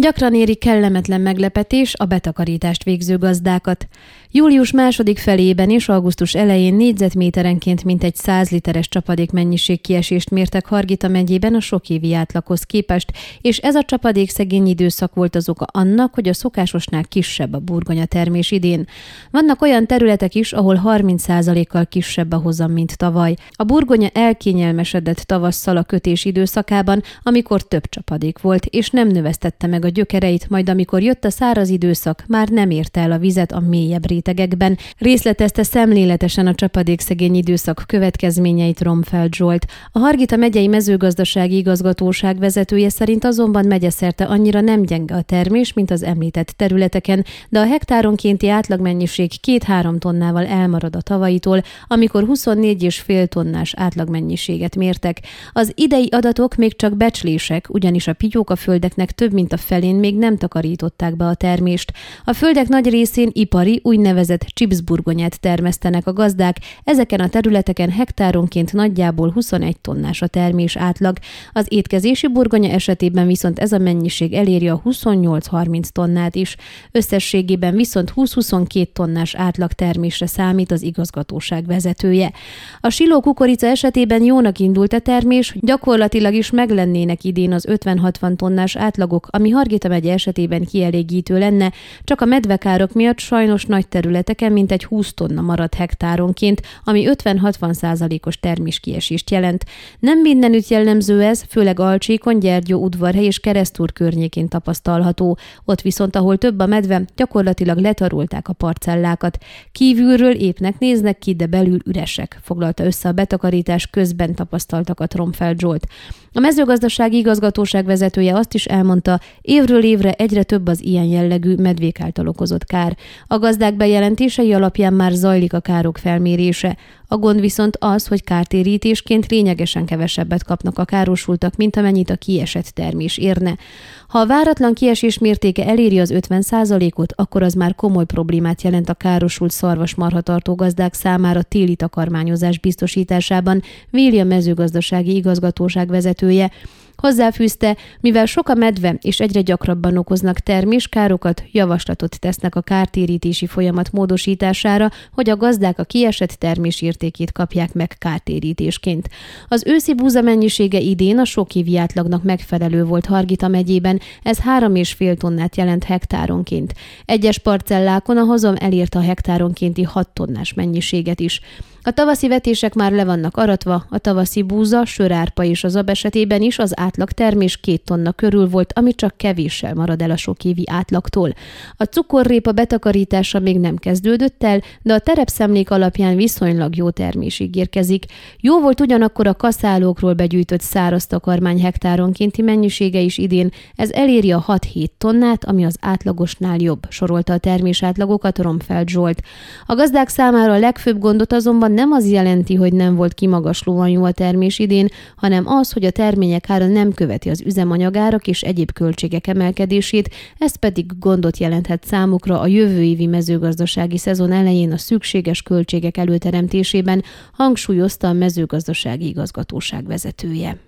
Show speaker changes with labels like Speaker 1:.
Speaker 1: Gyakran éri kellemetlen meglepetés a betakarítást végző gazdákat. Július második felében és augusztus elején négyzetméterenként mintegy 100 literes csapadék mennyiség kiesést mértek Hargita megyében a sok évi átlaghoz képest, és ez a csapadék szegény időszak volt az oka annak, hogy a szokásosnál kisebb a burgonya termés idén. Vannak olyan területek is, ahol 30%-kal kisebb a hozam, mint tavaly. A burgonya elkényelmesedett tavasszal a kötés időszakában, amikor több csapadék volt, és nem növesztette meg a gyökereit, majd amikor jött a száraz időszak, már nem érte el a vizet a mélyebb rétegekben. Részletezte szemléletesen a csapadékszegény időszak következményeit Romfeld Zsolt. A Hargita megyei mezőgazdasági igazgatóság vezetője szerint azonban megyeszerte annyira nem gyenge a termés, mint az említett területeken, de a hektáronkénti átlagmennyiség 2-3 tonnával elmarad a tavaitól, amikor 24,5 tonnás átlagmennyiséget mértek. Az idei adatok még csak becslések, ugyanis a pityóka földeknek több mint a felén még nem takarították be a termést. A földek nagy részén ipari, úgynevezett chipsburgonyát termesztenek a gazdák, ezeken a területeken hektáronként nagyjából 21 tonnás a termés átlag. Az étkezési burgonya esetében viszont ez a mennyiség eléri a 28-30 tonnát is. Összességében viszont 20-22 tonnás átlag termésre számít az igazgatóság vezetője. A siló kukorica esetében jónak indult a termés, gyakorlatilag is meglennének idén az 50-60 tonnás átlagok, ami Hargita megye esetében kielégítő lenne, csak a medvekárok miatt sajnos nagy területeken mintegy 20 tonna maradt hektáronként, ami 50-60 százalékos terméskiesést jelent. Nem mindenütt jellemző ez, főleg Alcsíkon, Gyergyó udvarhely és Keresztúr környékén tapasztalható. Ott viszont, ahol több a medve, gyakorlatilag letarulták a parcellákat. Kívülről épnek néznek ki, de belül üresek, foglalta össze a betakarítás közben tapasztaltakat Romfeld Zsolt. A mezőgazdasági igazgatóság vezetője azt is elmondta, évről évre egyre több az ilyen jellegű medvék által okozott kár. A gazdák bejelentései alapján már zajlik a károk felmérése. A gond viszont az, hogy kártérítésként lényegesen kevesebbet kapnak a károsultak, mint amennyit a kiesett termés érne. Ha a váratlan kiesés mértéke eléri az 50% ot akkor az már komoly problémát jelent a károsult szarvasmarhatartó gazdák számára téli takarmányozás biztosításában, véli a mezőgazdasági igazgatóság vezetője. Hozzáfűzte, mivel sok a medve és egyre gyakrabban okoznak terméskárokat, javaslatot tesznek a kártérítési folyamat módosítására, hogy a gazdák a kiesett termés értékét kapják meg kártérítésként. Az őszi búza mennyisége idén a sok évi átlagnak megfelelő volt Hargita megyében, ez 3,5 tonnát jelent hektáronként. Egyes parcellákon a hozom elérte a hektáronkénti 6 tonnás mennyiséget is. A tavaszi vetések már le vannak aratva, a tavaszi búza, sörárpa és az ab esetében is az átlag termés két tonna körül volt, ami csak kevéssel marad el a sok évi átlagtól. A cukorrépa betakarítása még nem kezdődött el, de a terepszemlék alapján viszonylag jó termés ígérkezik. Jó volt ugyanakkor a kaszálókról begyűjtött száraz takarmány hektáronkénti mennyisége is idén, ez eléri a 6-7 tonnát, ami az átlagosnál jobb, sorolta a termés átlagokat Romfeld Zsolt. A gazdák számára a legfőbb gondot azonban nem az jelenti, hogy nem volt kimagaslóan jó a termés idén, hanem az, hogy a termények ára nem követi az üzemanyagárak és egyéb költségek emelkedését, ez pedig gondot jelenthet számukra a jövő évi mezőgazdasági szezon elején a szükséges költségek előteremtésében, hangsúlyozta a mezőgazdasági igazgatóság vezetője.